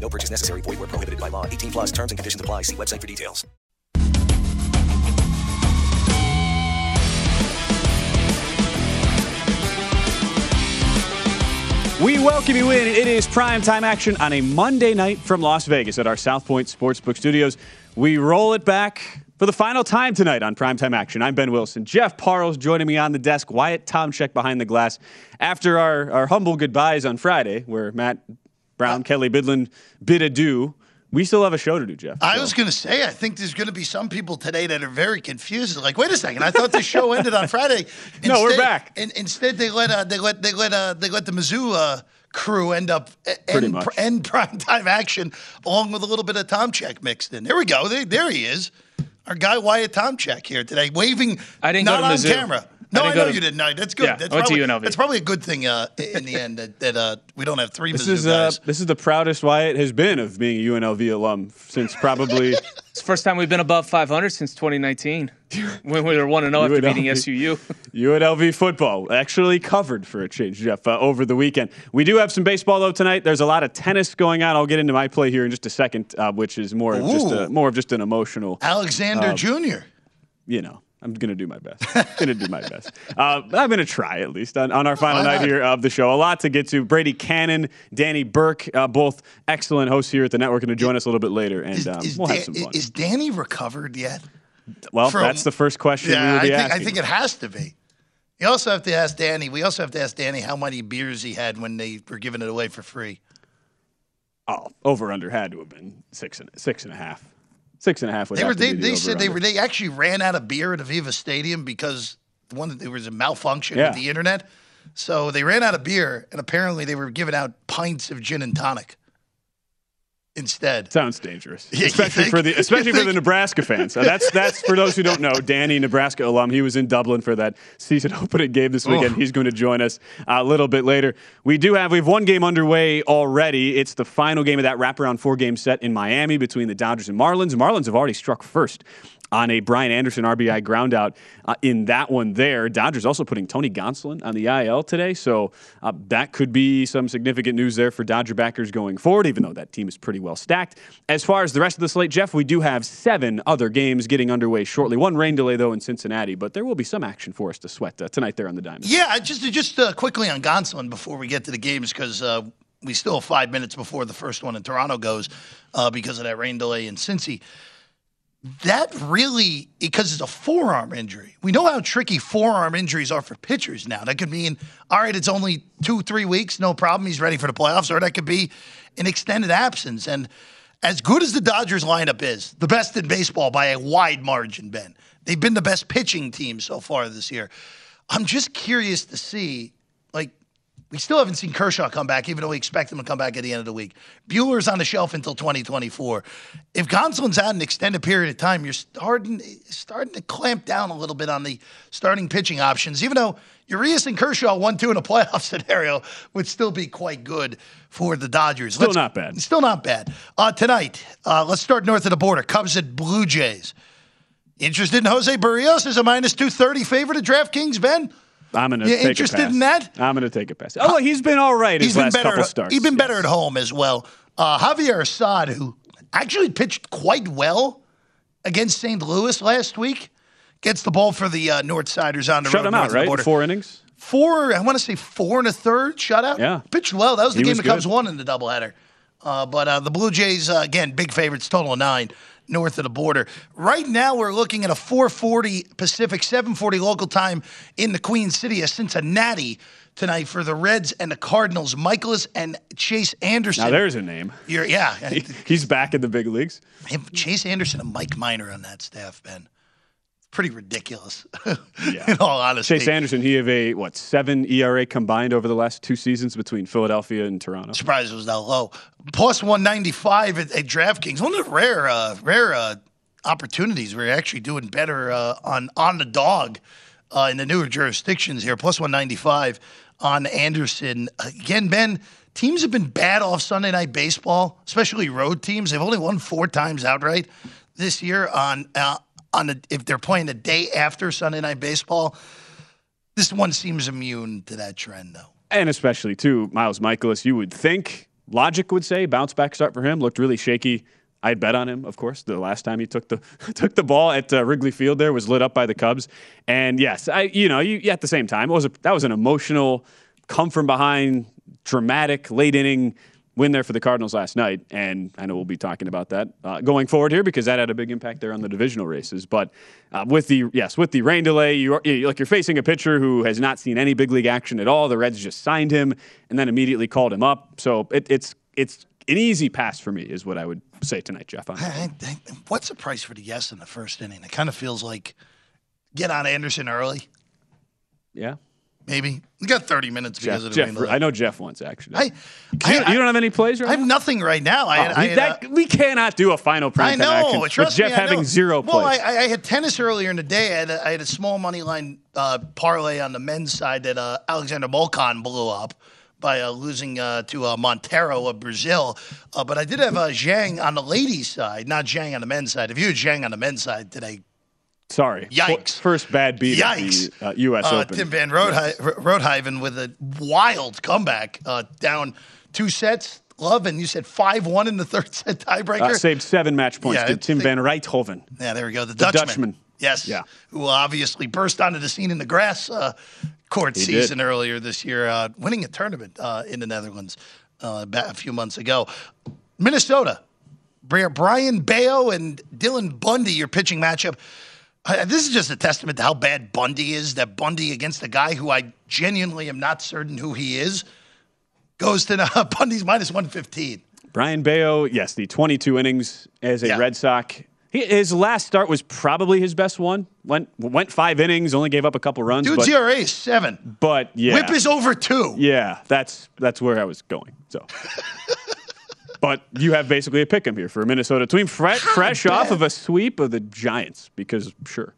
No purchase necessary. Void where prohibited by law. 18 plus terms and conditions apply. See website for details. We welcome you in. It is prime time action on a Monday night from Las Vegas at our South Point Sportsbook Studios. We roll it back for the final time tonight on primetime action. I'm Ben Wilson. Jeff Parles joining me on the desk. Wyatt Tomchek behind the glass. After our, our humble goodbyes on Friday, where Matt Brown, Kelly Bidlin bid adieu, we still have a show to do, Jeff. I was going to say, I think there's going to be some people today that are very confused. Like, wait a second, I thought the show ended on Friday. No, we're back. And instead, they let uh, they let they let uh, they let the Mizzou uh, crew end up Pretty end, much. end prime time action, along with a little bit of Tom Check mixed in. There we go. There, there he is, our guy Wyatt Tom Check here today, waving. I didn't go not to on Mizzou. camera. I No, I, didn't know to- you didn't. No, that's good. Yeah, that's I went to probably, UNLV. That's probably a good thing uh, in the end that, that uh, we don't have three This Mizzou is uh, guys. this is the proudest Wyatt has been of being a UNLV alum since probably It's the first time we've been above 500 since 2019 when we were 1 0 after beating SUU. UNLV football actually covered for a change, Jeff, uh, over the weekend. We do have some baseball though tonight. There's a lot of tennis going on. I'll get into my play here in just a second, uh, which is more of just a, more of just an emotional. Alexander um, Jr. You know, I'm gonna do my best. gonna do my best. Uh, I'm gonna try at least on, on our final night here of the show. A lot to get to. Brady Cannon, Danny Burke, uh, both excellent hosts here at the network, going to join us a little bit later, and Is, um, is, we'll have some fun. is Danny recovered yet? well, from- that's the first question we Yeah, I think, asking. I think it has to be. You also have to ask Danny. We also have to ask Danny how many beers he had when they were giving it away for free. Oh, over under had to have been six and six and a half. Six and a half. Would They were. to They, the said they were. They actually ran out of beer at Aviva Stadium because one there was a malfunction Yeah. with the internet. So they ran out of beer, and apparently they were giving out pints of gin and tonic instead. Sounds dangerous, especially for the especially for the? Nebraska fans. So that's that's for those who don't know. Danny, Nebraska alum, he was in Dublin for that season opening game this weekend. Oof. He's going to join us uh, a little bit later. We do have we have one game underway already. It's the final game of that wraparound four game set in Miami between the Dodgers and Marlins. Marlins have already struck first on a Brian Anderson RBI groundout uh, in that one there. Dodgers also putting Tony Gonsolin on the IL today, so uh, that could be some significant news there for Dodger backers going forward, even though that team is pretty well stacked. As far as the rest of the slate, Jeff, we do have seven other games getting underway shortly. One rain delay, though, in Cincinnati, but there will be some action for us to sweat uh, tonight there on the Diamond. Yeah, just just uh, quickly on Gonsolin before we get to the games because uh, we still have five minutes before the first one in Toronto goes uh, because of that rain delay in Cincy. That really because it's a forearm injury. We know how tricky forearm injuries are for pitchers now. That could mean all right, it's only two three weeks, no problem. He's ready for the playoffs, or that could be an extended absence. And as good as the Dodgers lineup is, the best in baseball by a wide margin, Ben. They've been the best pitching team so far this year. I'm just curious to see, we still haven't seen Kershaw come back, even though we expect him to come back at the end of the week. Buehler's on the shelf until 2024. If Gonsolin's out an extended period of time, you're starting starting to clamp down a little bit on the starting pitching options, even though Urias and Kershaw one two in a playoff scenario would still be quite good for the Dodgers. Still Let's- not bad. Still not bad. Uh, tonight, uh, let's start north of the border. Cubs at Blue Jays. Interested in Jose Berrios as a minus 230 favorite at DraftKings, Ben? I'm gonna You take interested in that? I'm gonna take a pass. Oh, look, he's been all right He's been last better. couple At, starts. he's been better Yes. at home as well. Uh, Javier Assad, who actually pitched quite well against St. Louis last week, gets the ball for the uh, North Siders on the Shut road him out, right? Four innings. Four, I want to say four and a third shutout. Yeah. Pitched well. That was the He game was the Cubs won in the doubleheader. Uh, but uh, the Blue Jays, uh, again, big favorites, total of nine north of the border. Right now, we're looking at a 440 Pacific, 740 local time in the Queen City of Cincinnati tonight for the Reds and the Cardinals. Mikolas and Chase Anderson. Now there's a name. You're, yeah. He's back in the big leagues. Chase Anderson and Mike Minor on that staff, Ben. Pretty ridiculous, Yeah. in all honesty. Chase Anderson, he have a what seven ERA combined over the last two seasons between Philadelphia and Toronto. surprised it was that low. Plus 195 at, at DraftKings. One of the rare, uh, rare uh, opportunities where you're actually doing better uh, on on the dog uh, in the newer jurisdictions here. Plus 195 on Anderson. Again, Ben, teams have been bad off Sunday Night Baseball, especially road teams. They've only won four times outright this year on uh, on if they're playing the day after Sunday Night Baseball. This one seems immune to that trend, though. and especially too Miles Mikolas. You would think logic would say bounce back start for him. Looked really shaky. I'd bet on him, of course. The last time he took the took the ball at uh, Wrigley Field, there was lit up by the Cubs. And yes, I you know you at the same time it was a, that was an emotional, come from behind, dramatic late inning win there for the Cardinals last night. And I know we'll be talking about that uh, going forward here because that had a big impact there on the divisional races. But uh, with the yes, with the rain delay, you are, you- like you're facing a pitcher who has not seen any big league action at all. The Reds just signed him and then immediately called him up. So it, it's it's an easy pass for me, is what I would say tonight, Jeff. I- I- What's the price for the yes in the first inning? It kind of feels like get on Anderson early, Yeah, maybe. We got 30 minutes because Jeff. of Jeff. I know Jeff wants action. I, you, I, you don't have any plays right now? I have now? nothing right now. I, Oh, I, we, that, uh, we cannot do a final prime I know. action with Jeff me, having zero Well, plays. I, I had tennis earlier in the day. I had a, I had a small money line uh, parlay on the men's side that uh, Alexander Molcan blew up by uh, losing uh, to uh, Monteiro of Brazil. Uh, but I did have uh, Zhang on the ladies' side, not Zhang on the men's side. If you had Zhang on the men's side today, Sorry. Yikes. First bad beat Yikes. at the uh, U.S. uh, Open. Tim Van Rodhe- Rodhaven with a wild comeback, uh, down two sets. Love, and you said 5 1 in the third set tiebreaker. Uh, saved seven match points Yeah, to Tim Van Rijthoven. Yeah, there we go. The, The Dutchman. Dutchman. Yes. Yeah. Who obviously burst onto the scene in the grass uh, court He season did. earlier this year, uh, winning a tournament uh, in the Netherlands uh, a few months ago. Minnesota. Brayan Bello and Dylan Bundy, your pitching matchup. This is just a testament to how bad Bundy is. That Bundy against a guy who I genuinely am not certain who he is goes to uh, Bundy's minus 115. Brayan Bello, yes, the 22 innings as a Yeah. Red Sox. He, his last start was probably his best one. Went went five innings, only gave up a couple runs. Dude's but, ERA is seven. but yeah, Whip is over two. yeah, that's that's where I was going. So, but you have basically a pick 'em here for a Minnesota team, fre- fresh off of a sweep of the Giants. Because sure,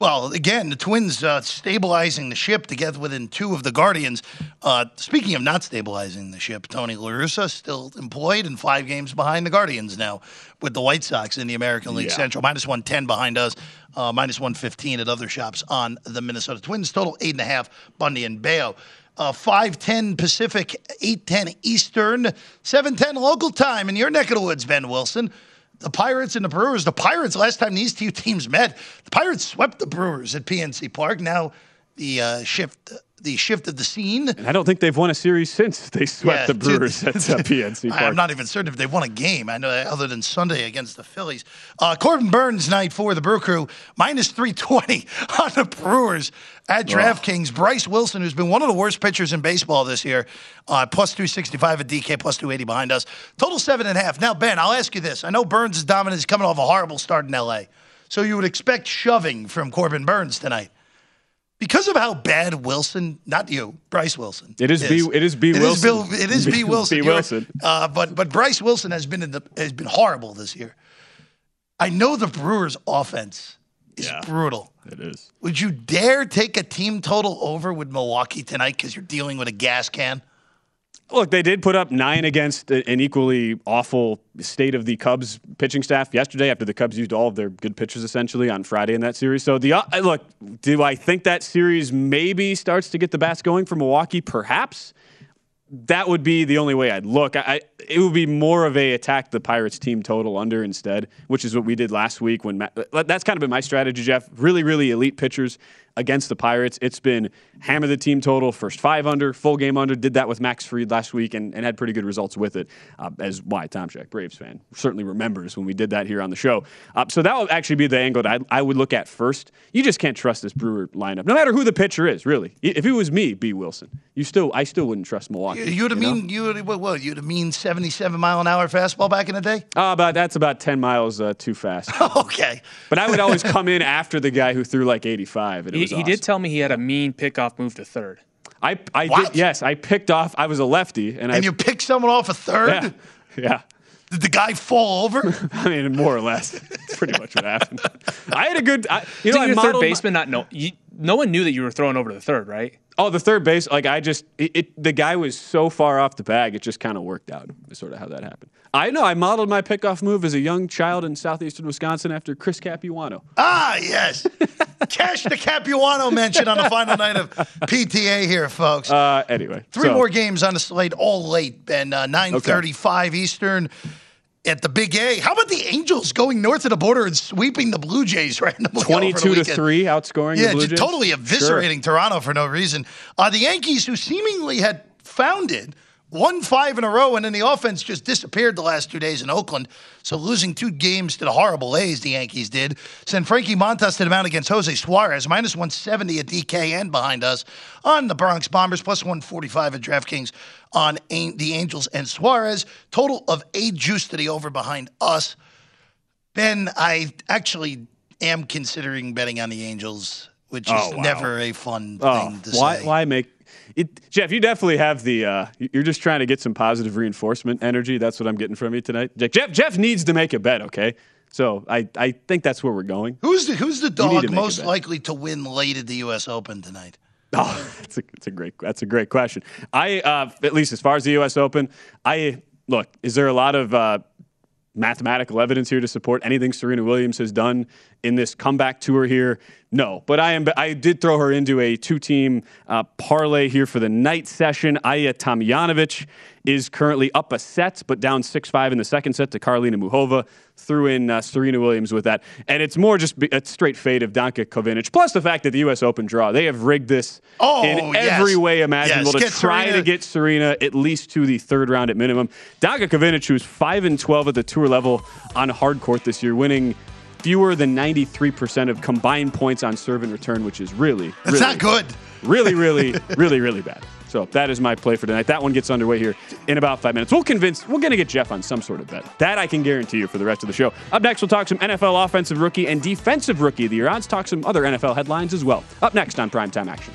Well, again, the Twins uh, stabilizing the ship to get within two of the Guardians. Uh, speaking of not stabilizing the ship, Tony La Russa still employed and five games behind the Guardians now with the White Sox in the American League Yeah. Central. Minus 110 behind us, uh, minus 115 at other shops on the Minnesota Twins. Total eight and a half, Bundy and Bello. Uh, 510 Pacific, 810 Eastern, 710 local time in your neck of the woods, Ben Wilson. The Pirates and the Brewers. The Pirates, last time these two teams met, the Pirates swept the Brewers at PNC Park. Now, the uh, shift the shift of the scene. And I don't think they've won a series since they swept Yeah, the Brewers dude. at uh, PNC Park. I'm not even certain if they won a game. I know other than Sunday against the Phillies. Uh, Corbin Burnes night for the Brew Crew minus 320 on the Brewers at DraftKings. Bryce Wilson, who's been one of the worst pitchers in baseball this year, uh, plus 265 at DK, plus 280 behind us. Total seven and a half. Now Ben, I'll ask you this: I know Burnes is dominant. He's coming off a horrible start in LA, so you would expect shoving from Corbin Burnes tonight. Because of how bad Wilson, not you, Bryce Wilson. It is B- it is B. It is Wilson. Bill- it is B. B. Wilson. B. Wilson. Uh, but but Bryce Wilson has been in the has been horrible this year. I know the Brewers' offense is Yeah. brutal. It is. Would you dare take a team total over with Milwaukee tonight because you're dealing with a gas can? Look, they did put up nine against an equally awful state of the Cubs pitching staff yesterday after the Cubs used all of their good pitchers essentially on Friday in that series. So the uh, look, do I think that series maybe starts to get the bats going for Milwaukee? Perhaps. That would be the only way I'd look. I, it would be more of a attack the Pirates team total under instead, which is what we did last week. When Matt, that's kind of been my strategy, Jeff. Really, really elite pitchers against the Pirates. It's been hammer the team total, first five under, full game under. Did that with Max Fried last week and, and had pretty good results with it. Uh, as why Tom Shack, Braves fan, certainly remembers when we did that here on the show. Uh, so that would actually be the angle that I, I would look at first. You just can't trust this Brewer lineup, no matter who the pitcher is. Really, if it was me, B. Wilson, you still I still wouldn't trust Milwaukee. You, you would have know? mean you would what, what you'd have mean 77 mile an hour fastball back in the day? Uh, about that's about ten miles uh, too fast. okay. But I would always come in after the guy who threw like 85. And it He, was he awesome. did tell me he had a mean pickoff move to third. I, I What? did. Yes, I picked off. I was a lefty, and, I. You pick someone off a third? yeah, yeah. Did the guy fall over? I mean, more or less. That's pretty much what happened. I had a good. I, you know, Did I your third modeled my- baseman not know? You, no one knew that you were throwing over to the third, right? oh, the third base. Like I just, it, it, the guy was so far off the bag. It just kind of worked out. Is sort of how that happened. I know. I modeled my pickoff move as a young child in southeastern Wisconsin after Chris Capuano. ah, yes. Cash the Capuano mention on the final night of PTA here, folks. Uh, anyway, Three so- more games on the slate, all late, and Uh, 9.35 Eastern at the Big A. How about the Angels going north of the border and sweeping the Blue Jays randomly 22 to 3 outscoring Yeah, the Blue just Jays. totally Sure. eviscerating Toronto for no reason. Uh, the Yankees, who seemingly had found it, won five in a row, and then the offense just disappeared the last two days in Oakland. So losing two games to the horrible A's, the Yankees did. Send Frankie Montas to the mound against Jose Suarez, minus 170 at DKN behind us on the Bronx Bombers, plus 145 at DraftKings on the Angels and Suarez. Total of eight juice to the over behind us. Ben, I actually am considering betting on the Angels, which is Oh, wow. never a fun Oh, thing to why? say. Why make it, Jeff? You definitely have the. Uh, you're just trying to get some positive reinforcement energy. That's what I'm getting from you tonight. Jeff, Jeff, needs to make a bet. Okay, so I, I think that's where we're going. Who's the Who's the dog to make a most likely to win late at the U.S. Open tonight? Oh, that's a, that's a great that's a great question. I uh, at least as far as the U.S. Open, I look. Is there a lot of uh, mathematical evidence here to support anything Serena Williams has done in this comeback tour here? No, but I am. I did throw her into a two-team uh, parlay here for the night session. Ajla Tomljanovic is currently up a set, but down six-five in the second set to Karolina Muchova. Threw in uh, Serena Williams with that, and it's more just a straight fade of Danka Kovinic. Plus the fact that the U.S. Open draw, they have rigged this Oh, in yes. every way imaginable Yes, to try Serena- to get Serena at least to the third round at minimum. Danka Kovinic, who's five and twelve at the tour level on hard court this year, winning fewer than ninety three percent of combined points on serve and return, which is really That's really, not good. Really, really, really, really bad. So that is my play for tonight. That one gets underway here in about five minutes. We'll convince, we're going to get Jeff on some sort of bet. That I can guarantee you for the rest of the show. Up next, we'll talk some NFL offensive rookie and defensive rookie of the year odds, talk some other NFL headlines as well. Up next on Primetime Action.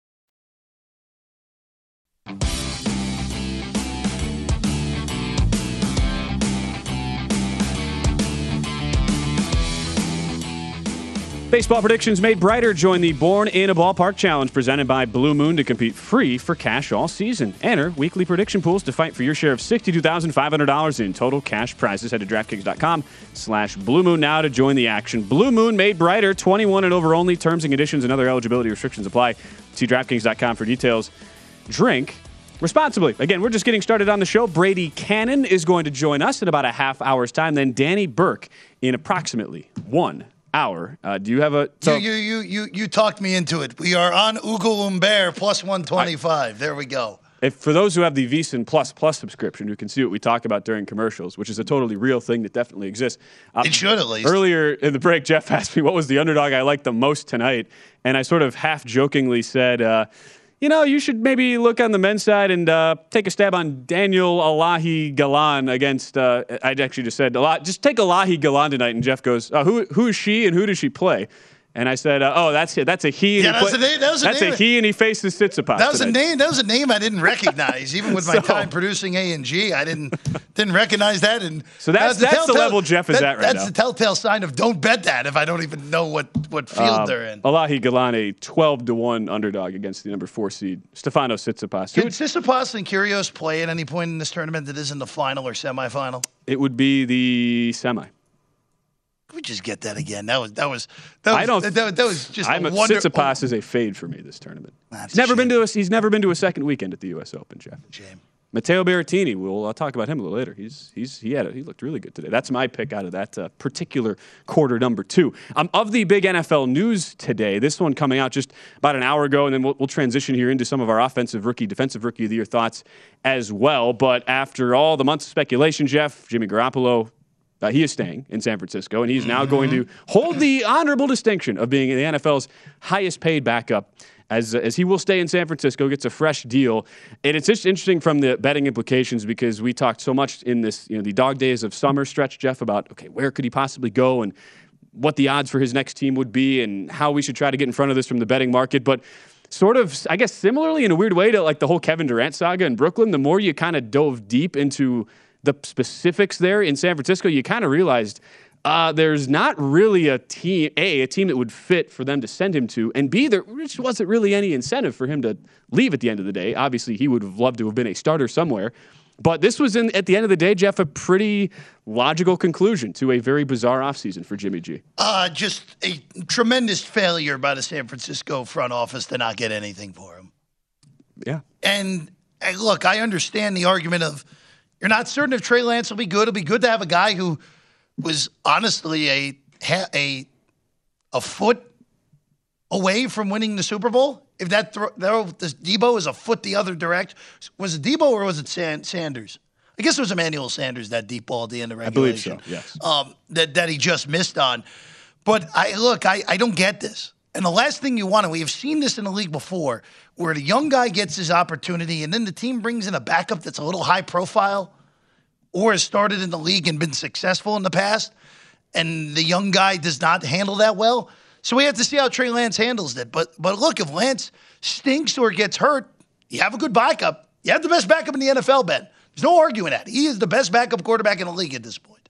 Baseball predictions made brighter. Join the Born in a Ballpark Challenge presented by Blue Moon to compete free for cash all season. Enter weekly prediction pools to fight for your share of $62,500 in total cash prizes. Head to DraftKings.com slash Blue Moon now to join the action. Blue Moon made brighter. 21 and over only. Terms and conditions and other eligibility restrictions apply. See DraftKings.com for details. Drink responsibly. Again, we're just getting started on the show. Brady Cannon is going to join us in about a half hour's time. Then Danny Burke in approximately one hour. Uh, do you have a? So you, you you you you talked me into it. We are on Ugo Humbert plus one twenty five. There we go. If for those who have the VSiN Plus Plus subscription, who can see what we talk about during commercials, which is a totally real thing that definitely exists. Uh, it should at least. Earlier in the break, Jeff asked me what was the underdog I liked the most tonight, and I sort of half jokingly said. Uh, you know, you should maybe look on the men's side and uh, take a stab on Daniel Elahi Galan against. Uh, I actually just said a lot. Just take Elahi Galan tonight, and Jeff goes, uh, "Who who is she and who does she play?" And I said, uh, "Oh, that's it. That's a he." And yeah, he that's, play- a name, that was a that's name. a he, and he faces Tsitsipas. That was tonight. a name. That was a name I didn't recognize, even with my So- time producing A and G. I didn't didn't recognize that. And So that's- the that's the level Jeff is that- at right That's now. That's the telltale sign of don't bet that if I don't even know what what field Um, they're in. Elahi Galan, a 12 to 1 underdog against the number four seed, Stefano Tsitsipas. Who Did would- and Kyrgios play at any point in this tournament that isn't the final or semifinal? It would be the semi. Can we just get that again? That was that was that was I don't. that, that, that was just I'm a wonder. Tsitsipas is a fade for me this tournament. That's He's never been to a, He's never been to a second weekend at the U.S. Open, Jeff. Shame. Matteo Berrettini. We'll I'll talk about him a little later. He's he's he had a, he looked really good today. That's my pick out of that uh, particular quarter number two. Um, of the big NFL news today, this one coming out just about an hour ago, and then we'll, we'll transition here into some of our offensive rookie, defensive rookie of the year thoughts as well. But after all the months of speculation, Jeff, Jimmy Garoppolo. Uh, he is staying in San Francisco, and he's now going to hold the honorable distinction of being the NFL's highest paid backup as, as he will stay in San Francisco, gets a fresh deal. And it's just interesting from the betting implications because we talked so much in this, you know, the dog days of summer stretch, Jeff, about, okay, where could he possibly go and what the odds for his next team would be and how we should try to get in front of this from the betting market. But sort of, I guess, similarly in a weird way to like the whole Kevin Durant saga in Brooklyn, the more you kind of dove deep into the specifics there in San Francisco, you kind of realized uh, there's not really a team, A, a team that would fit for them to send him to, and B, there just wasn't really any incentive for him to leave at the end of the day. Obviously, he would have loved to have been a starter somewhere. But this was, in, at the end of the day, Jeff, a pretty logical conclusion to a very bizarre offseason for Jimmy G. Uh, just a tremendous failure by the San Francisco front office to not get anything for him. Yeah. And hey, look, I understand the argument of you're not certain if Trey Lance will be good. It'll be good to have a guy who was honestly a a a foot away from winning the Super Bowl. If that throw, this Deebo is a foot the other direct, was it Deebo or was it San, Sanders? I guess it was Emmanuel Sanders that deep ball at the end of regulation. I believe so, yes. Um, that that he just missed on. But I look, I, I don't get this. And the last thing you want, and we have seen this in the league before, where the young guy gets his opportunity and then the team brings in a backup that's a little high profile. or has started in the league and been successful in the past, and the young guy does not handle that well. So we have to see how Trey Lance handles it. But but look, if Lance stinks or gets hurt, you have a good backup. You have the best backup in the NFL, Ben. There's no arguing that. He is the best backup quarterback in the league at this point.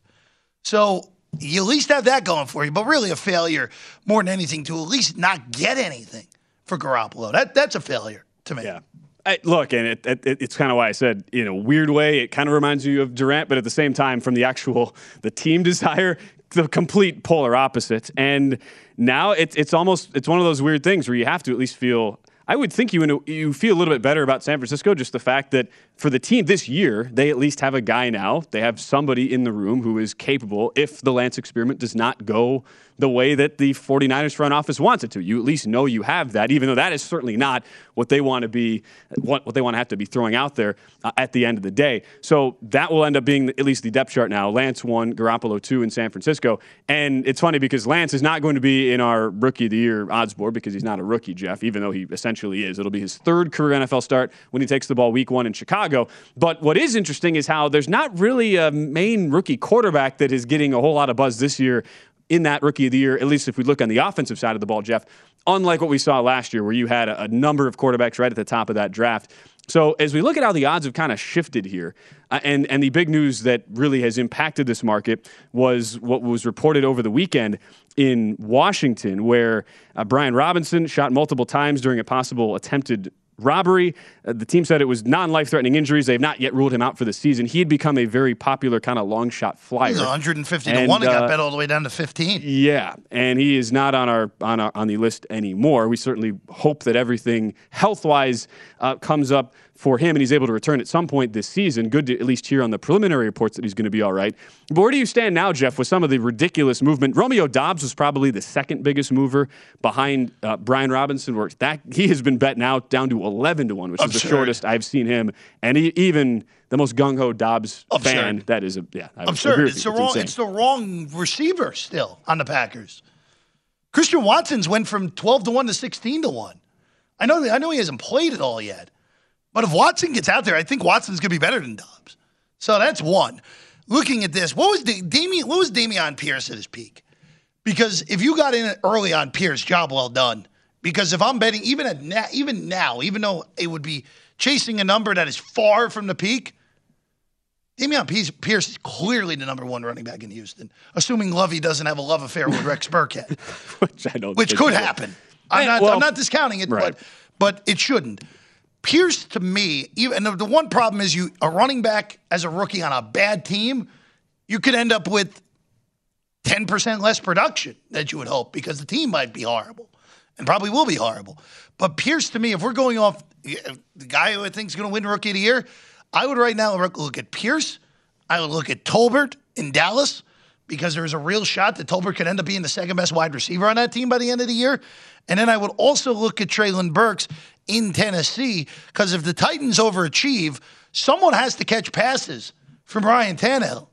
So you at least have that going for you, but really a failure more than anything to at least not get anything for Garoppolo. That that's a failure to me. Yeah. I, look, and it, it, it's kind of why I said, in a weird way, it kind of reminds you of Durant, but at the same time, from the actual the team desire, the complete polar opposite. And now it's it's almost it's one of those weird things where you have to at least feel. I would think you you feel a little bit better about San Francisco, just the fact that for the team this year, they at least have a guy now. They have somebody in the room who is capable. If the Lance experiment does not go the way that the 49ers front office wants it to. You at least know you have that, even though that is certainly not what they want to be, what, what they want to have to be throwing out there uh, at the end of the day. So that will end up being at least the depth chart now. Lance one, Garoppolo two in San Francisco. And it's funny because Lance is not going to be in our rookie of the year odds board because he's not a rookie, Jeff, even though he essentially is. It'll be his third career NFL start when he takes the ball week one in Chicago. But what is interesting is how there's not really a main rookie quarterback that is getting a whole lot of buzz this year in that rookie of the year, at least if we look on the offensive side of the ball, Jeff, unlike what we saw last year, where you had a, a number of quarterbacks right at the top of that draft. So as we look at how the odds have kind of shifted here, uh, and and the big news that really has impacted this market was what was reported over the weekend in Washington, where uh, Brian Robinson shot multiple times during a possible attempted robbery. Uh, the team said it was non life threatening injuries. They've not yet ruled him out for the season. He had become a very popular kind of long shot flyer. He's 150 and, to 1. It uh, got bet all the way down to 15. Yeah. And he is not on our on our, on the list anymore. We certainly hope that everything health wise uh, comes up for him and he's able to return at some point this season. Good to at least hear on the preliminary reports that he's going to be all right. But where do you stand now, Jeff, with some of the ridiculous movement? Romeo Doubs was probably the second biggest mover behind uh, Brian Robinson. Where that he has been bet now down to 11 to 1, which Absurd. is the shortest I've seen him. And he, even the most gung ho Doubs Absurd. fan, that is a, yeah. I Absurd. It's, the it's, wrong, it's the wrong receiver still on the Packers. Christian Watson's went from 12 to 1 to 16 to 1. I know, I know he hasn't played at all yet. But if Watson gets out there, I think Watson's going to be better than Doubs. So that's one. Looking at this, what was the, Dameon? What was Dameon Pierce at his peak? Because if you got in early on Pierce, job well done. Because if I'm betting, even at na- even now, even though it would be chasing a number that is far from the peak, Dameon Pierce is clearly the number one running back in Houston, assuming Lovie doesn't have a love affair with Rex Burkhead, which I don't, which could happen. I'm not, well, I'm not discounting it, right. but but it shouldn't. Pierce to me, even the, one problem is you a running back as a rookie on a bad team, you could end up with 10% less production that you would hope because the team might be horrible and probably will be horrible. But Pierce to me, if we're going off the guy who I think is going to win rookie of the year, I would right now look at Pierce. I would look at Tolbert in Dallas because there's a real shot that Tolbert could end up being the second best wide receiver on that team by the end of the year. And then I would also look at Treylon Burks in Tennessee because if the Titans overachieve, someone has to catch passes from Ryan Tannehill.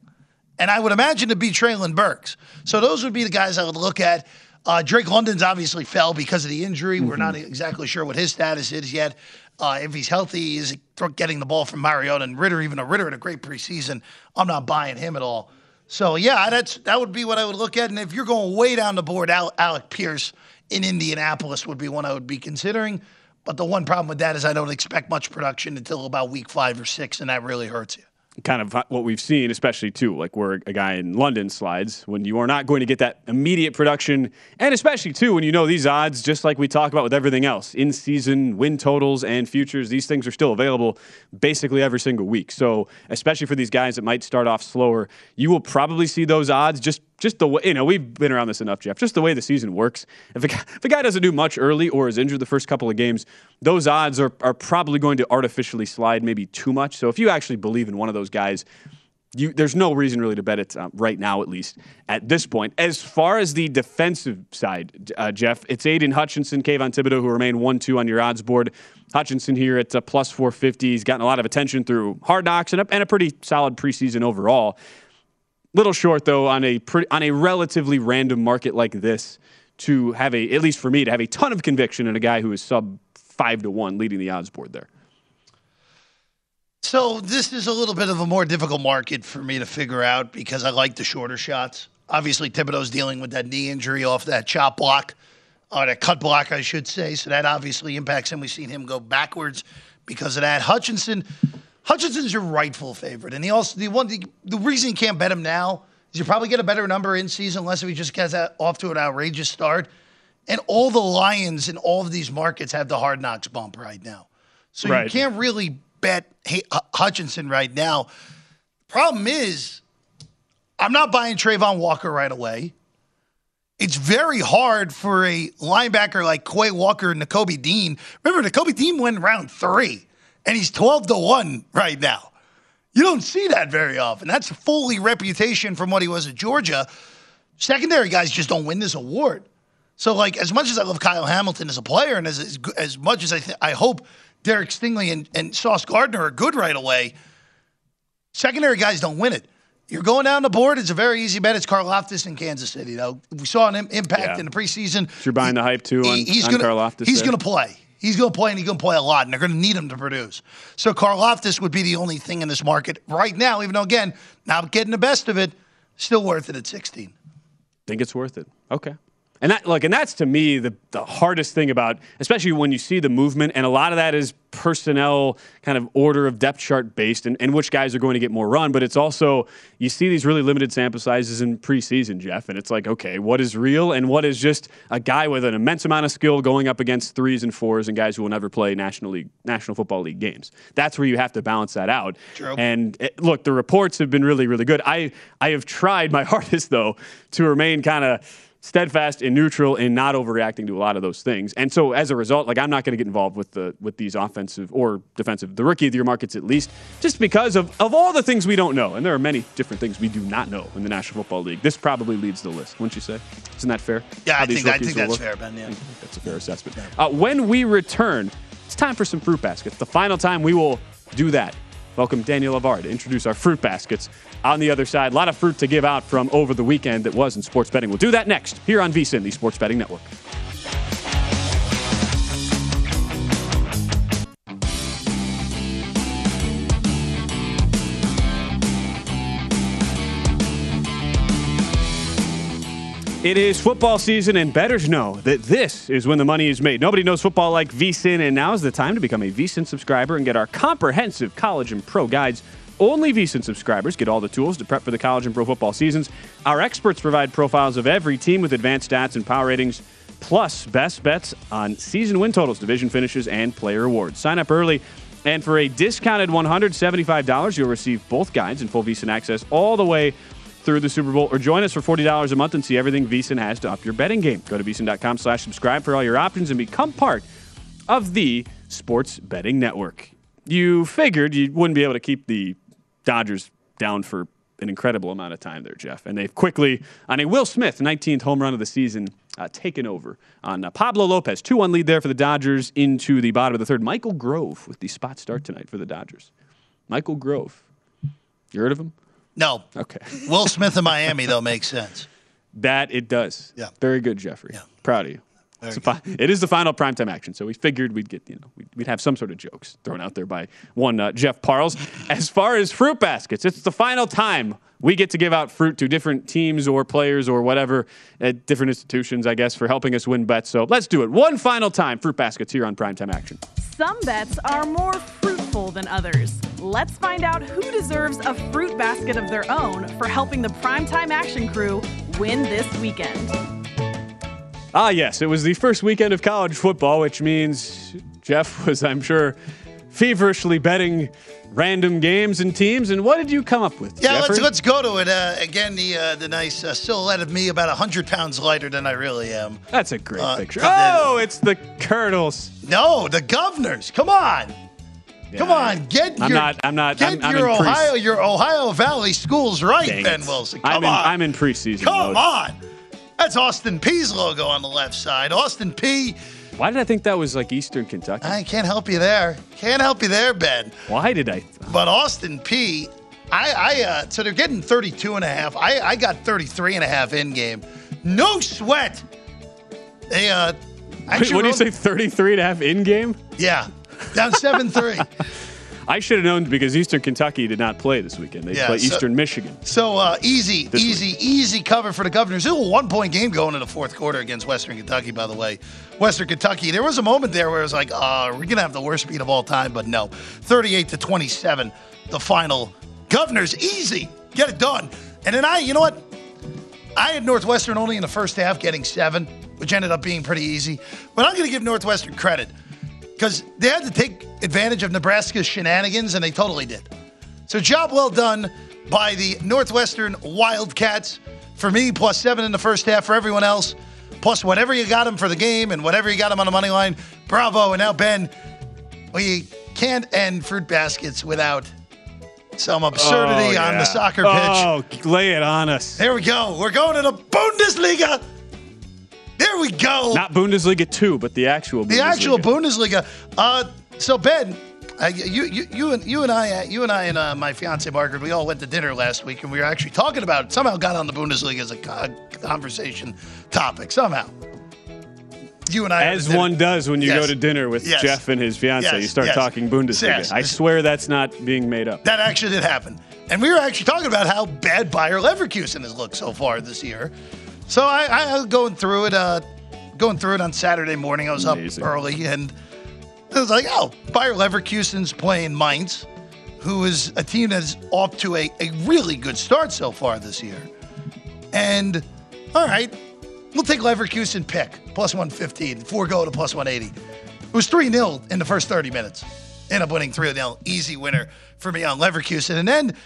And I would imagine to be Treylon Burks. So those would be the guys I would look at. Uh, Drake London's obviously fell because of the injury. Mm-hmm. We're not exactly sure what his status is yet. Uh, if he's healthy, is getting the ball from Mariota and Ridder, even a Ridder had a great preseason. I'm not buying him at all. So yeah, that's that would be what I would look at. And if you're going way down the board, Alec Pierce in Indianapolis would be one I would be considering. But the one problem with that is I don't expect much production until about week five or six, and that really hurts you kind of what we've seen, especially too, like where a guy in London slides, when you are not going to get that immediate production, and especially too when you know these odds, just like we talk about with everything else, in season win totals and futures, these things are still available basically every single week. So especially for these guys that might start off slower, you will probably see those odds just just the way you know we've been around this enough, Jeff. Just the way the season works. If a, if a guy doesn't do much early or is injured the first couple of games, those odds are are probably going to artificially slide maybe too much. So if you actually believe in one of those guys. You, there's no reason really to bet it uh, right now, at least at this point. As far as the defensive side, uh, Jeff, it's Aidan Hutchinson, Kayvon Thibodeaux, who remain 1 2 on your odds board. Hutchinson here at uh, plus 450. He's gotten a lot of attention through hard knocks and a, and a pretty solid preseason overall. Little short though on a pretty, on a relatively random market like this to have a at least for me to have a ton of conviction in a guy who is sub five to one leading the odds board there. So this is a little bit of a more difficult market for me to figure out because I like the shorter shots. Obviously, Thibodeaux's dealing with that knee injury off that chop block, or that cut block, I should say. So that obviously impacts him. We've seen him go backwards because of that. Hutchinson, Hutchinson's your rightful favorite, and he also the one the, the reason you can't bet him now is you probably get a better number in season unless he just gets that off to an outrageous start. And all the Lions in all of these markets have the hard knocks bump right now. So Right. you can't really bet H- Hutchinson right now. Problem is, I'm not buying Travon Walker right away. It's very hard for a linebacker like Quay Walker and Nakobe Dean. Remember, Nakobe Dean went round three, and he's 12 to 1 right now. You don't see that very often. That's fully reputation from what he was at Georgia. Secondary guys just don't win this award. So, like, as much as I love Kyle Hamilton as a player, and as as, as much as I th- I hope Derek Stingley and, and Sauce Gardner are good right away, secondary guys don't win it. You're going down the board. It's a very easy bet. It's Karlaftis in Kansas City. Though we saw an im- impact Yeah. in the preseason. You're buying the hype too on, He- he's on gonna Karlaftis he's going to play. He's going to play, and he's going to play a lot, and they're going to need him to produce. So Karlaftis would be the only thing in this market right now. Even though, again, not getting the best of it, still worth it at 16. think it's worth it. Okay. And that look, and that's to me the the hardest thing about, especially when you see the movement, and a lot of that is personnel kind of order of depth chart based, and, and which guys are going to get more run. But it's also you see these really limited sample sizes in preseason, Jeff, and it's like, okay, what is real and what is just a guy with an immense amount of skill going up against threes and fours and guys who will never play national league, national football league games. That's where you have to balance that out. True. And it, look, the reports have been really, really good. I I have tried my hardest though to remain kind of steadfast and neutral and not overreacting to a lot of those things. And so as a result, like I'm not going to get involved with the with these offensive or defensive, the rookie of the year markets at least, just because of, of all the things we don't know. And there are many different things we do not know in the National Football League. This probably leads the list, wouldn't you say? Isn't that fair? Yeah, I think I think that's look? fair, Ben. Yeah. That's a fair assessment. Uh, when we return, it's time for some fruit baskets. The final time we will do that. Welcome Daniel Lavar to introduce our fruit baskets. On the other side, a lot of fruit to give out from over the weekend that was in sports betting. We'll do that next here on VSIN, the Sports Betting Network. It is football season, and bettors know that this is when the money is made. Nobody knows football like VSIN, and now is the time to become a VSIN subscriber and get our comprehensive college and pro guides. Only VSIN subscribers get all the tools to prep for the college and pro football seasons. Our experts provide profiles of every team with advanced stats and power ratings, plus best bets on season win totals, division finishes, and player awards. Sign up early, and for a discounted $175, you'll receive both guides and full VSIN access all the way through the Super Bowl, or join us for $40 a month and see everything VSIN has to up your betting game. Go to VSIN.com slash subscribe for all your options and become part of the Sports Betting Network. You figured you wouldn't be able to keep the Dodgers down for an incredible amount of time there, Jeff. And they've quickly, on a Will Smith 19th home run of the season, uh, taken over on uh, Pablo Lopez. 2 1 lead there for the Dodgers into the bottom of the third. Michael Grove with the spot start tonight for the Dodgers. Michael Grove. You heard of him? No. Okay. Will Smith in Miami, though, makes sense. That it does. Yeah. Very good, Jeffrey. Yeah. Proud of you. Fi- it is the final primetime action, so we figured we'd get you know we'd, we'd have some sort of jokes thrown out there by one uh, Jeff Parles. As far as fruit baskets, it's the final time we get to give out fruit to different teams or players or whatever at different institutions, I guess, for helping us win bets. So let's do it one final time. Fruit baskets here on primetime action. Some bets are more fruitful than others. Let's find out who deserves a fruit basket of their own for helping the Primetime Action crew win this weekend. Ah, yes, it was the first weekend of college football, which means Jeff was, I'm sure, feverishly betting random games and teams. And what did you come up with? Yeah, Jeffrey? let's let's go to it. Uh, again, the uh, the nice uh, silhouette of me about hundred pounds lighter than I really am. That's a great Uh, picture. Oh, it's the Colonels. No, the governors. Come on. Come on, get I'm your not- I'm not- get I'm- I'm your in pre- Ohio your Ohio Valley schools right, Dang Ben it. Wilson. Come I'm in, on, I'm in preseason come mode. on. That's Austin Peay's logo on the left side. Austin Peay. Why did I think that was like Eastern Kentucky? I can't help you there. Can't help you there, Ben. Why did I? But Austin Peay. I, I uh, so they're getting 32 and a half. I, I got 33 and a half in game. No sweat. They uh Wait, what do you say? 33 and a half in game? Yeah, down seven three. I should have known because Eastern Kentucky did not play this weekend. They Yeah, play so- Eastern Michigan. So uh, easy, easy, easy cover for the Governors. It was a one-point game going in the fourth quarter against Western Kentucky. By the way, Western Kentucky. There was a moment there where it was like, uh, we're gonna have the worst beat of all time, but no, 38 to 27, the final. Governors easy, get it done. And then I, you know what? I had Northwestern only in the first half getting seven, which ended up being pretty easy. But I'm going to give Northwestern credit because they had to take advantage of Nebraska's shenanigans, and they totally did. So, job well done by the Northwestern Wildcats. For me, plus seven in the first half. For everyone else, plus whatever you got them for the game and whatever you got them on the money line. Bravo. And now, Ben, we can't end fruit baskets without some absurdity Oh, on the soccer pitch. Oh, lay it on us. There we go. We're going to the Bundesliga. There we go. Not Bundesliga 2, but the actual Bundesliga. the actual Bundesliga. Uh, so Ben, uh, you, you, you and you and I, uh, you and I and uh, my fiance Margaret, we all went to dinner last week, and we were actually talking about it. Somehow got on the Bundesliga as a co- conversation topic. Somehow, you and I, had As a dinner. one does when you Yes. go to dinner with Yes. Jeff and his fiance, Yes, you start yes. talking Bundesliga. Yes. I swear that's not being made up. That actually did happen. And we were actually talking about how bad Bayer Leverkusen has looked so far this year. So I, I was going through it, uh, going through it on Saturday morning. I was Amazing. up early and I was like, oh, Bayer Leverkusen's playing Mainz, who is a team that's off to a, a really good start so far this year. And all right, we'll take Leverkusen pick, plus 115, forego to plus 180. It was 3 0 in the first 30 minutes. End up winning 3 0. Easy winner for me on Leverkusen. And then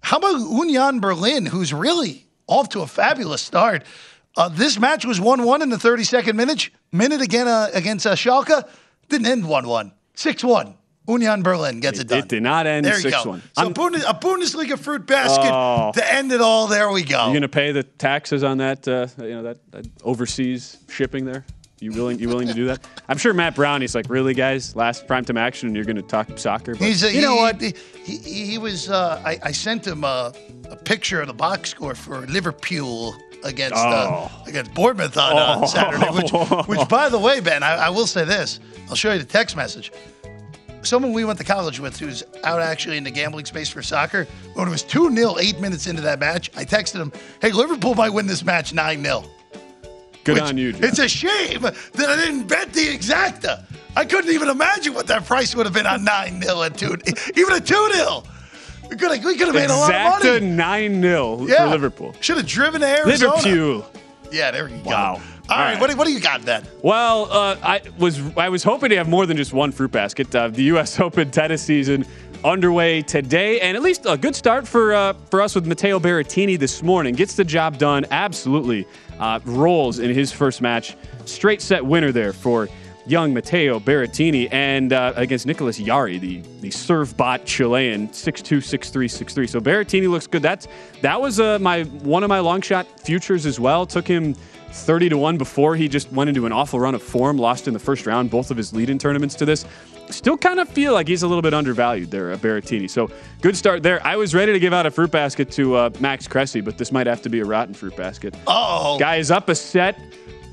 how about Union Berlin, who's really off to a fabulous start? Uh, this match was 1 1 in the 32nd minute. Minute again uh, against uh, Schalke. Didn't end 1 1. 6 1. Union Berlin gets it, done. It did not end there you 6 go. 1. So Bundes- a Bundesliga fruit basket Oh. to end it all. There we go. You're going to pay the taxes on that, uh, you know, that, that overseas shipping there? You willing? You willing to do that? I'm sure Matt Brown. He's like, really, guys? Last primetime action, and you're going to talk soccer? But He's a, you know he- what? He, he, he was. Uh, I, I sent him a, a picture of the box score for Liverpool against uh, Oh. against Bournemouth on uh, Oh. Saturday. Which, which, by the way, Ben, I, I will say this. I'll show you the text message. Someone we went to college with who's out actually in the gambling space for soccer. When it was 2 0, eight minutes into that match, I texted him, Hey, Liverpool might win this match 9 0. Good Which- on you. Jeff. It's a shame that I didn't bet the exacta. I couldn't even imagine what that price would have been on 9 0 and 2 even a 2 0. We could have we could have made a lot of Exacta money. nine 0 Yeah. for Liverpool. Should have driven to Arizona. Liverpool. Yeah, there you go. Wow. All right, All right. What, do- what do you got then? Well, uh, I was I was hoping to have more than just one fruit basket. Uh, the U.S. Open tennis season underway today, and at least a good start for uh, for us with Matteo Berrettini this morning. Gets the job done. Absolutely uh, rolls in his first match. Straight set winner there for young Matteo Berrettini, and uh, against Nicolas Jarry, the the serve bot Chilean, 6'2", 6'3", 6'3". So Berrettini looks good. That's that was uh, my one of my long shot futures as well. Took him 30 to 1 before he just went into an awful run of form, lost in the first round, both of his lead in tournaments to this. Still kind of feel like he's a little bit undervalued there, uh, Berrettini. So good start there. I was ready to give out a fruit basket to uh, Max Cressy, but this might have to be a rotten fruit basket. Oh, Guy is up a set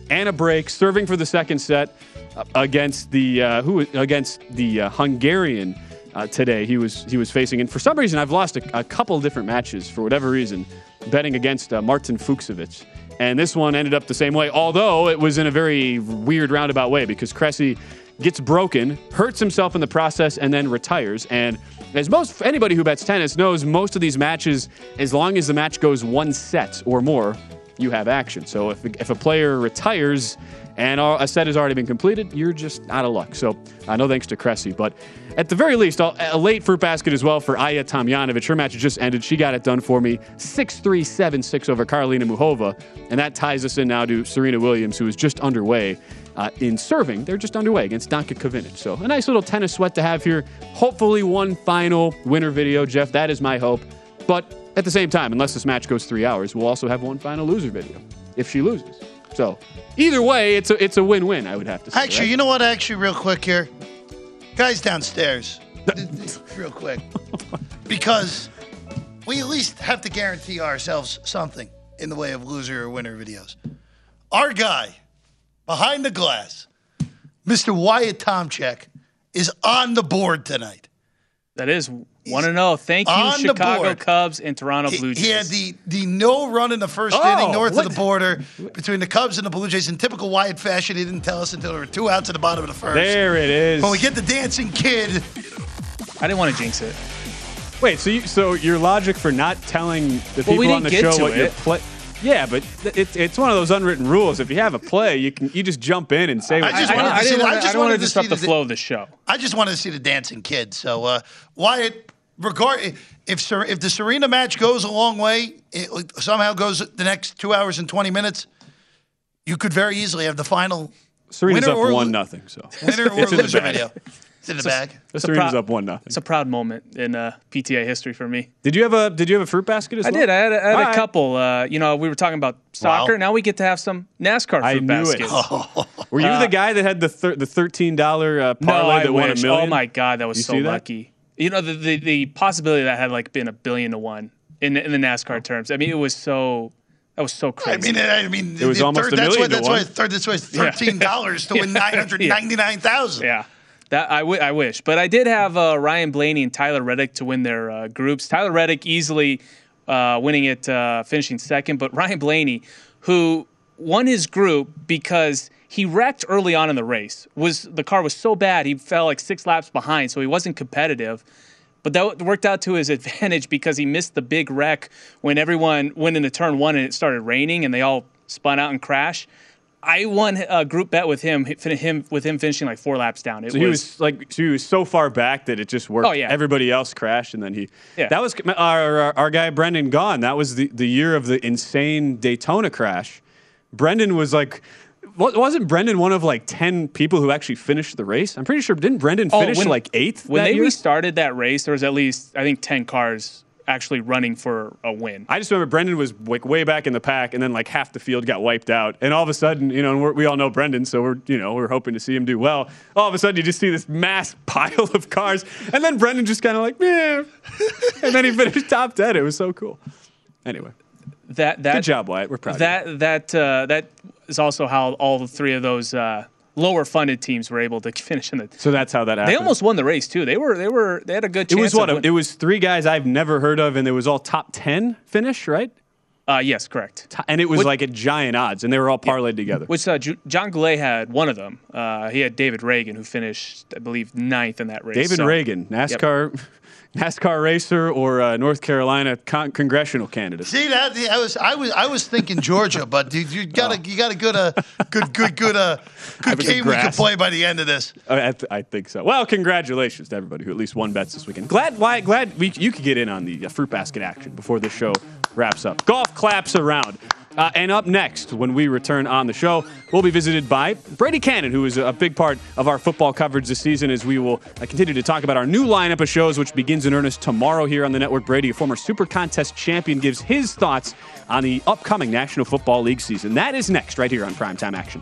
and a break, serving for the second set uh, against the uh, who against the uh, Hungarian uh, today. He was he was facing, and for some reason, I've lost a, a couple different matches for whatever reason, betting against uh, Martin Fucsovics. And this one ended up the same way, although it was in a very weird roundabout way because Cressy gets broken, hurts himself in the process, and then retires. And as most anybody who bets tennis knows, most of these matches, as long as the match goes one set or more, you have action. So if, if a player retires and a set has already been completed, you're just out of luck. So uh, no thanks to Cressy. But at the very least, a late fruit basket as well for Ajla Tomljanovic. Her match just ended. She got it done for me 6 3 7 6 over Karolina Muchova. And that ties us in now to Serena Williams, who is just underway. Uh, in serving, they're just underway against Danka Kovinic. So a nice little tennis sweat to have here. Hopefully, one final winner video, Jeff. That is my hope. But at the same time, unless this match goes three hours, we'll also have one final loser video if she loses. So either way, it's a it's a win win. I would have to say. Actually, right? you know what? Actually, real quick here, guys downstairs, real quick, because we at least have to guarantee ourselves something in the way of loser or winner videos. Our guy behind the glass, Mr. Wyatt Tomchek, is on the board tonight. That is one and zero. Thank you, Chicago. Cubs and Toronto Blue Jays. He had the the no run in the first Oh, inning north what? of the border between the Cubs and the Blue Jays in typical Wyatt fashion. He didn't tell us until there were two outs at the bottom of the first. There it is. When we get the dancing kid, I didn't want to jinx it. Wait, so you, so your logic for not telling the Well, people we on the show to what your it. play? Yeah, but th- it's it's one of those unwritten rules. If you have a play, you can you just jump in and say. I just you wanted want. to see the- I just I don't wanted to disrupt the the- flow of the show. I just wanted to see the dancing kid. So uh, Wyatt, regard if Ser- if the Serena match goes a long way, it somehow goes the next two hours and twenty minutes, you could very easily have the final. Serena's winner up one lo- nothing. So Winner or It's in the loser bag. video. It's in the It's a- bag. The it's a Serena's prou- up one nothing. It's a proud moment in uh, PTA history for me. Did you have a Did you have a fruit basket as I well? I did. I had, a, I had a right. couple. Uh, you know, we were talking about soccer. Wow. Now we get to have some NASCAR fruit I knew baskets. it. Were you Uh, the guy that had the thir- the thirteen dollar uh, No, parlay I that won a million? Oh my god, that was You so lucky. that? Lucky. You know, the, the the possibility that had like been a billion to one in in the NASCAR terms. I mean, it was so that was so crazy. I mean, I mean, It was the almost third, a that's why million to that's why one. third, that's why it's thirteen dollars to win Yeah. nine hundred ninety nine thousand. Yeah. That I, w- I wish, but I did have uh, Ryan Blaney and Tyler Reddick to win their uh, groups. Tyler Reddick easily uh, winning it, uh, finishing second, but Ryan Blaney, who won his group because he wrecked early on in the race, was the car was so bad he fell like six laps behind, so he wasn't competitive. But that worked out to his advantage because he missed the big wreck when everyone went into turn one and it started raining and they all spun out and crashed. I won a group bet with him, him with him finishing like four laps down. It So he was like, so he was so far back that it just worked. Oh, yeah. Everybody else crashed, and then he. Yeah. That was our, our our guy Brendan gone. That was the the year of the insane Daytona crash. Brendan was like. Wa- Wasn't Brendan one of like ten people who actually finished the race? I'm pretty sure didn't Brendan Oh, finish when- like eighth when they year? restarted that race. There was at least I think ten cars actually running for a win. I just remember Brendan was like way back in the pack, and then like half the field got wiped out, and all of a sudden, you know, and we're, we all know Brendan, so we're you know we're hoping to see him do well. All of a sudden, you just see this mass pile of cars, and then Brendan just kind of like, yeah, and then he finished top ten. It was so cool. Anyway, That that good job, Wyatt. We're proud. of you. that that uh, that is also how all the three of those uh, lower funded teams were able to finish in the. So that's how that happened. They almost won the race too. They were they were they had a good Chance It was what? It was three guys I've never heard of, and it was all top ten finish, right? Uh, yes, correct. And it was What- like at giant odds, and they were all parlayed together. Which uh, Ju- John Goulet had one of them. Uh, he had David Ragan, who finished, I believe, ninth in that race. David So- Ragan, NASCAR, NASCAR racer or uh, North Carolina con- congressional candidate. See that I was I was I was thinking Georgia, but dude, you got a you got a good uh good good good uh good game we could play by the end of this. I, I, th- I think so. Well, congratulations to everybody who at least won bets this weekend. Glad, why, glad we, you could get in on the uh, fruit basket action before this show wraps up. Golf claps around. Uh, and up next, when we return on the show, we'll be visited by Brady Cannon, who is a big part of our football coverage this season, as we will uh, continue to talk about our new lineup of shows, which begins in earnest tomorrow here on the network. Brady, a former Super Contest champion, gives his thoughts on the upcoming National Football League season. That is next, right here on Primetime Action.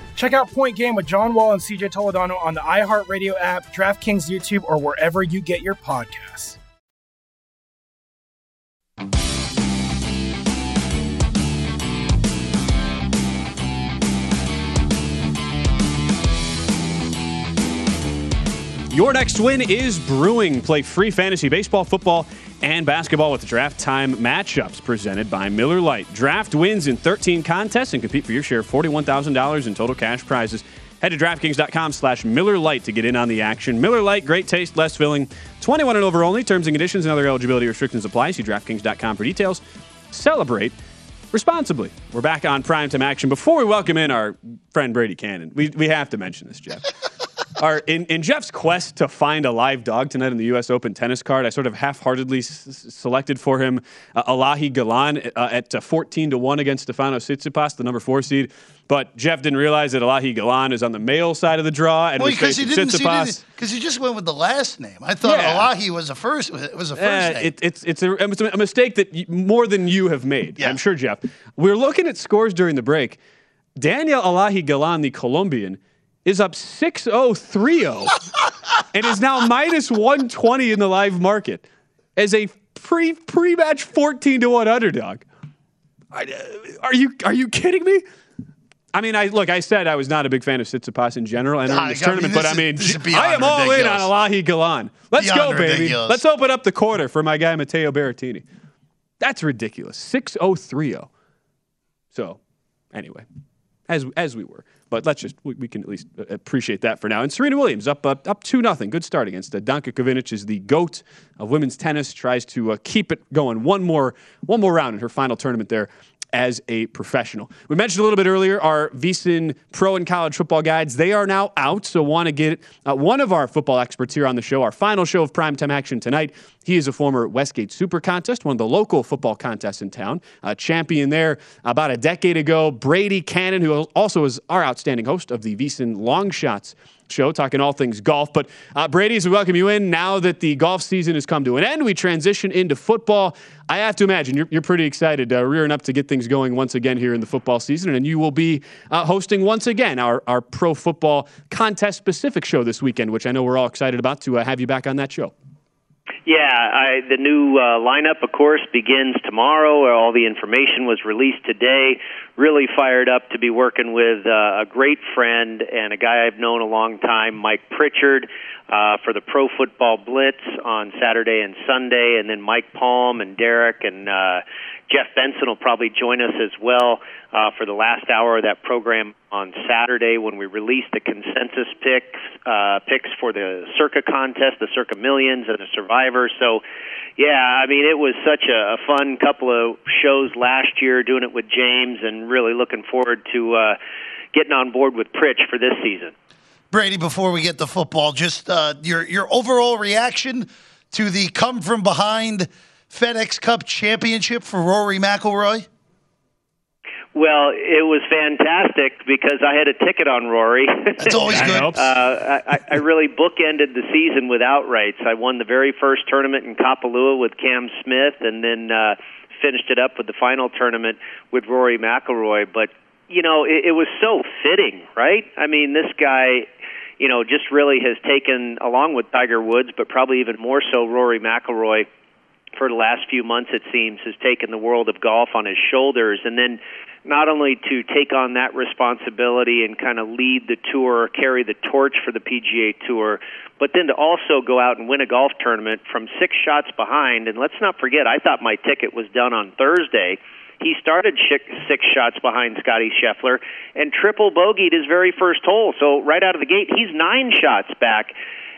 Check out Point Game with John Wall and CJ Toledano on the iHeartRadio app, DraftKings YouTube, or wherever you get your podcasts. Your next win is brewing. Play free fantasy baseball, football, and basketball with the draft time matchups presented by Miller Lite. Draft wins in 13 contests and compete for your share of $41,000 in total cash prizes. Head to DraftKings.com slash Miller Lite to get in on the action. Miller Lite, great taste, less filling. 21 and over only. Terms and conditions and other eligibility restrictions apply. See DraftKings.com for details. Celebrate responsibly. We're back on primetime action. Before we welcome in our friend Brady Cannon, we, we have to mention this, Jeff. Our, in, in Jeff's quest to find a live dog tonight in the U.S. Open tennis card, I sort of half-heartedly s- selected for him uh, Elahi Galan uh, at uh, 14 to one against Stefano Tsitsipas, the number four seed. But Jeff didn't realize that Elahi Galan is on the male side of the draw and Well, because you didn't Tsitsipas. because you just went with the last name. I thought Yeah. Elahi was a first was a first Uh, name. it, it's it's a, it's a mistake that y- more than you have made. Yeah. I'm sure, Jeff. We're looking at scores during the break. Daniel Elahi Galan, the Colombian, is up 6-0, 3-0, and is now minus 120 in the live market as a pre pre match 14 to one underdog. I- uh, Are you are you kidding me? I mean, I look. I said I was not a big fan of Tsitsipas in general and Nah, this I mean, tournament, this but I mean, I am all in on Elahi Galan. Let's Beyond go, baby. ridiculous. Let's open up the quarter for my guy Matteo Berrettini. That's ridiculous. 6-0-3-0. So, anyway, as as we were, but let's just we, we can at least uh, appreciate that for now. And Serena Williams up up, up two nothing. Good start against uh, Danka Kovinic is the goat of women's tennis. Tries to uh, keep it going one more one more round in her final tournament there as a professional. We mentioned a little bit earlier our VSIN pro and college football guides. They are now out, so want to get uh, one of our football experts here on the show. Our final show of primetime action tonight. He is a former Westgate Super Contest, one of the local football contests in town, a champion there about a decade ago. Brady Cannon, who also is our outstanding host of the VSIN Long Shots show, talking all things golf. But uh, Brady, as we welcome you in, now that the golf season has come to an end, we transition into football. I have to imagine you're, you're pretty excited, uh, rearing up to get things going once again here in the football season. And you will be uh, hosting once again our, our pro football contest specific show this weekend, which I know we're all excited about to uh, have you back on that show. Yeah, I, the new uh, lineup, of course, begins tomorrow. All the information was released today. Really fired up to be working with uh, a great friend and a guy I've known a long time, Mike Pritchard, uh, for the Pro Football Blitz on Saturday and Sunday, and then Mike Palm and Derek and uh, Jeff Benson will probably join us as well uh, for the last hour of that program on Saturday when we release the consensus picks uh, picks for the Circa contest, the Circa Millions, and the Survivor. So, yeah, I mean, it was such a, a fun couple of shows last year doing it with James, and really looking forward to uh, getting on board with Pritch for this season. Brady, before we get to football, just uh, your your overall reaction to the come from behind FedEx Cup championship for Rory McIlroy. Well, it was fantastic because I had a ticket on Rory. That's always good. Uh, I, I really bookended the season with outrights. I won the very first tournament in Kapalua with Cam Smith, and then uh, finished it up with the final tournament with Rory McIlroy. But you know, it, it was so fitting, right? I mean, this guy, you know, just really has taken, along with Tiger Woods, but probably even more so Rory McIlroy, for the last few months, it seems, has taken the world of golf on his shoulders. And then not only to take on that responsibility and kind of lead the tour, carry the torch for the PGA Tour, but then to also go out and win a golf tournament from six shots behind. And let's not forget, I thought my ticket was done on Thursday. He started six shots behind Scotty Scheffler and triple bogeyed his very first hole. So right out of the gate, he's nine shots back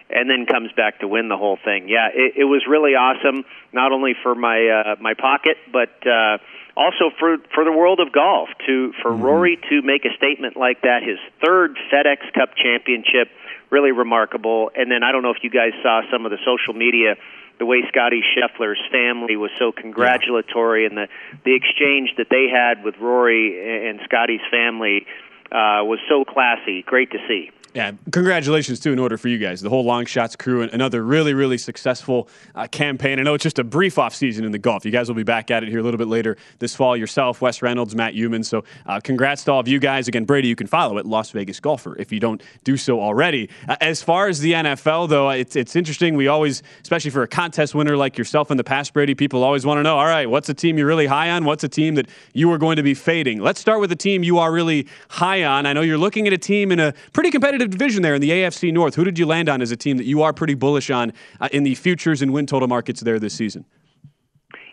and then comes back to win the whole thing. Yeah, it, it was really awesome, not only for my uh, my pocket, but uh, also for for the world of golf. To for mm-hmm. Rory to make a statement like that, his third FedEx Cup championship, really remarkable. And then I don't know if you guys saw some of the social media the way Scotty Scheffler's family was so congratulatory, and the the exchange that they had with Rory and Scotty's family uh, was so classy. Great to see. Yeah, congratulations too. In order for you guys, the whole Long Shots crew, and another really, really successful uh, campaign. I know it's just a brief off season in the golf. You guys will be back at it here a little bit later this fall. Yourself, Wes Reynolds, Matt Youmans. So, uh, congrats to all of you guys. Again, Brady, you can follow it, Las Vegas Golfer, if you don't do so already. Uh, as far as the NFL, though, it's it's interesting. We always, especially for a contest winner like yourself in the past, Brady, people always want to know. All right, what's a team you're really high on? What's a team that you are going to be fading? Let's start with the team you are really high on. I know you're looking at a team in a pretty competitive division there in the AFC North. Who did you land on as a team that you are pretty bullish on uh, in the futures and win total markets there this season?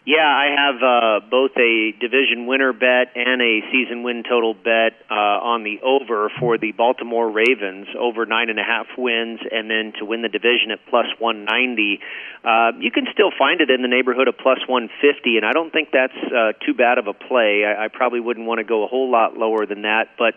Yeah, I have uh, both a division winner bet and a season win total bet uh, on the over for the Baltimore Ravens, over nine and a half wins, and then to win the division at plus 190. Uh, you can still find it in the neighborhood of plus 150, and I don't think that's uh, too bad of a play. I, I probably wouldn't want to go a whole lot lower than that, but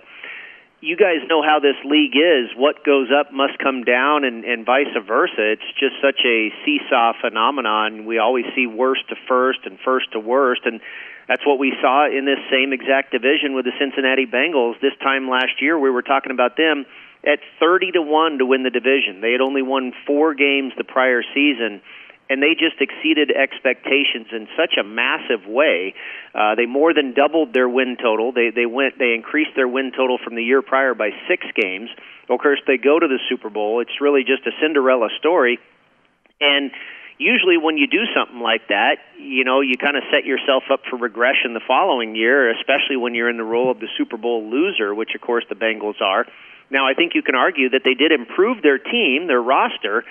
you guys know how this league is. What goes up must come down, and, and vice versa. It's just such a seesaw phenomenon. We always see worst to first and first to worst, and that's what we saw in this same exact division with the Cincinnati Bengals. This time last year, we were talking about them at 30 to 1 to win the division. They had only won four games the prior season and they just exceeded expectations in such a massive way. Uh, they more than doubled their win total. They they went they increased their win total from the year prior by six games. Of course, they go to the Super Bowl. It's really just a Cinderella story, and usually when you do something like that, you know, you kind of set yourself up for regression the following year, especially when you're in the role of the Super Bowl loser, which of course the Bengals are. Now, I think you can argue that they did improve their team, their roster,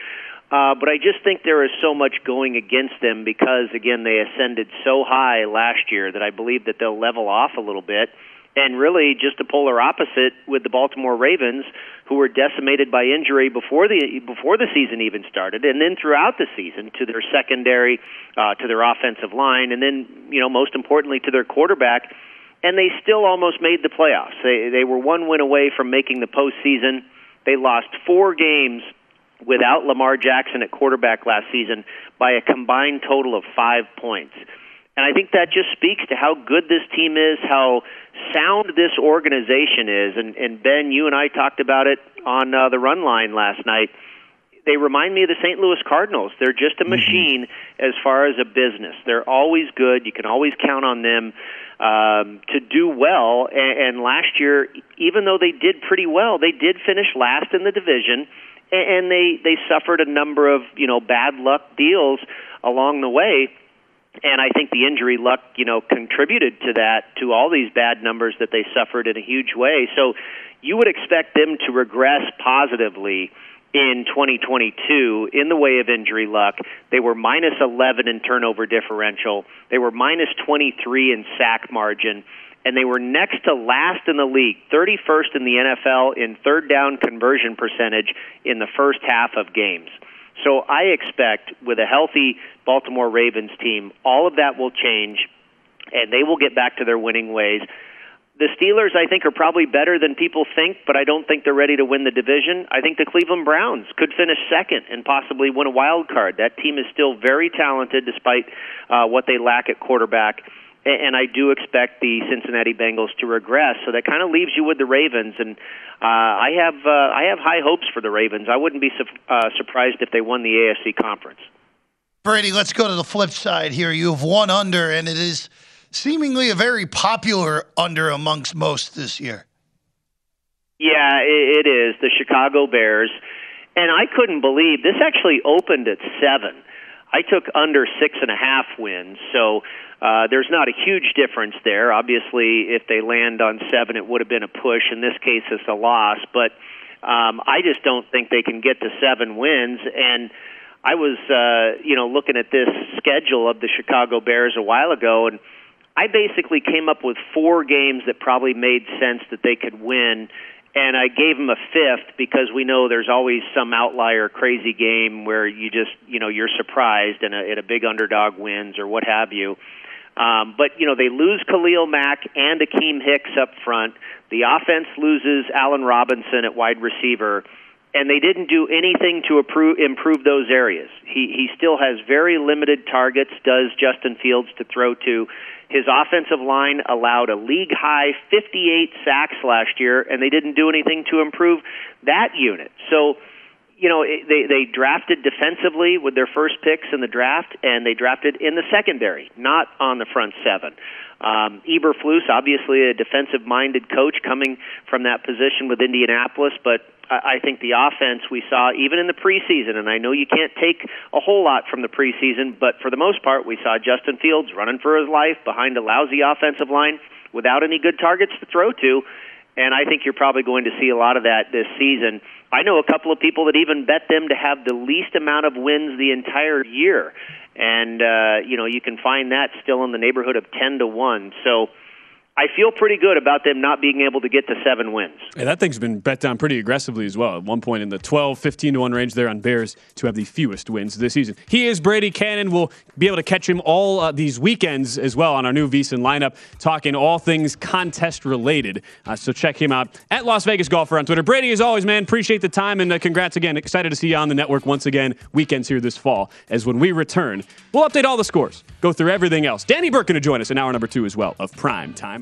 uh, but I just think there is so much going against them because, again, they ascended so high last year that I believe that they'll level off a little bit. And really, just the polar opposite with the Baltimore Ravens, who were decimated by injury before the before the season even started, and then throughout the season to their secondary, uh, to their offensive line, and then you know most importantly to their quarterback, and they still almost made the playoffs. They they were one win away from making the postseason. They lost four games without Lamar Jackson at quarterback last season by a combined total of five points. And I think that just speaks to how good this team is, how sound this organization is. And, and Ben, you and I talked about it on uh, the run line last night. They remind me of the St. Louis Cardinals. They're just a mm-hmm. machine mm-hmm. as far as a business. They're always good. You can always count on them um, to do well. And, and last year, even though they did pretty well, they did finish last in the division and they they suffered a number of you know bad luck deals along the way and I think the injury luck, you know, contributed to that, to all these bad numbers that they suffered in a huge way. So you would expect them to regress positively in 2022 in the way of injury luck. They were minus 11 in turnover differential. They were minus 23 in sack margin and they were next to last in the league, 31st in the NFL in third down conversion percentage in the first half of games. So I expect with a healthy Baltimore Ravens team, all of that will change and they will get back to their winning ways. The Steelers, I think, are probably better than people think, but I don't think they're ready to win the division. I think the Cleveland Browns could finish second and possibly win a wild card. That team is still very talented despite uh, what they lack at quarterback and I do expect the Cincinnati Bengals to regress. So that kind of leaves you with the Ravens, and uh, I have uh, I have high hopes for the Ravens. I wouldn't be su- uh, surprised if they won the AFC conference. Brady, let's go to the flip side here. You have one under, and it is seemingly a very popular under amongst most this year. Yeah, it is the Chicago Bears, and I couldn't believe this actually opened at seven. I took under six and a half wins. So uh, there's not a huge difference there. Obviously, if they land on seven, it would have been a push. In this case, it's a loss. But um, I just don't think they can get to seven wins. And I was, uh, you know, looking at this schedule of the Chicago Bears a while ago, and I basically came up with four games that probably made sense that they could win and I gave them a fifth because we know there's always some outlier crazy game where you just you know you're surprised and a, and a big underdog wins or what have you. Um, but you know they lose Khalil Mack and Akiem Hicks up front. The offense loses Allen Robinson at wide receiver, and they didn't do anything to improve, improve those areas. He he still has very limited targets. Does Justin Fields to throw to? His offensive line allowed a league high 58 sacks last year, and they didn't do anything to improve that unit. So, you know, they they drafted defensively with their first picks in the draft, and they drafted in the secondary, not on the front seven. Um, Eberflus, obviously a defensive-minded coach, coming from that position with Indianapolis, but I think the offense we saw even in the preseason, and I know you can't take a whole lot from the preseason, but for the most part, we saw Justin Fields running for his life behind a lousy offensive line without any good targets to throw to. And I think you're probably going to see a lot of that this season. I know a couple of people that even bet them to have the least amount of wins the entire year. And, uh, you know, you can find that still in the neighborhood of 10 to 1. So, I feel pretty good about them not being able to get to seven wins. And that thing's been bet down pretty aggressively as well. At one point in the 12, 15 to 1 range there on Bears to have the fewest wins this season. He is Brady Cannon. We'll be able to catch him all uh, these weekends as well on our new VSiN lineup, talking all things contest related. Uh, so check him out at Las Vegas Golfer on Twitter. Brady, as always, man, appreciate the time and uh, congrats again. Excited to see you on the network once again, weekends here this fall. As when we return, we'll update all the scores, go through everything else. Danny Burke going to join us in hour number two as well of Prime Time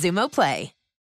Xumo Play.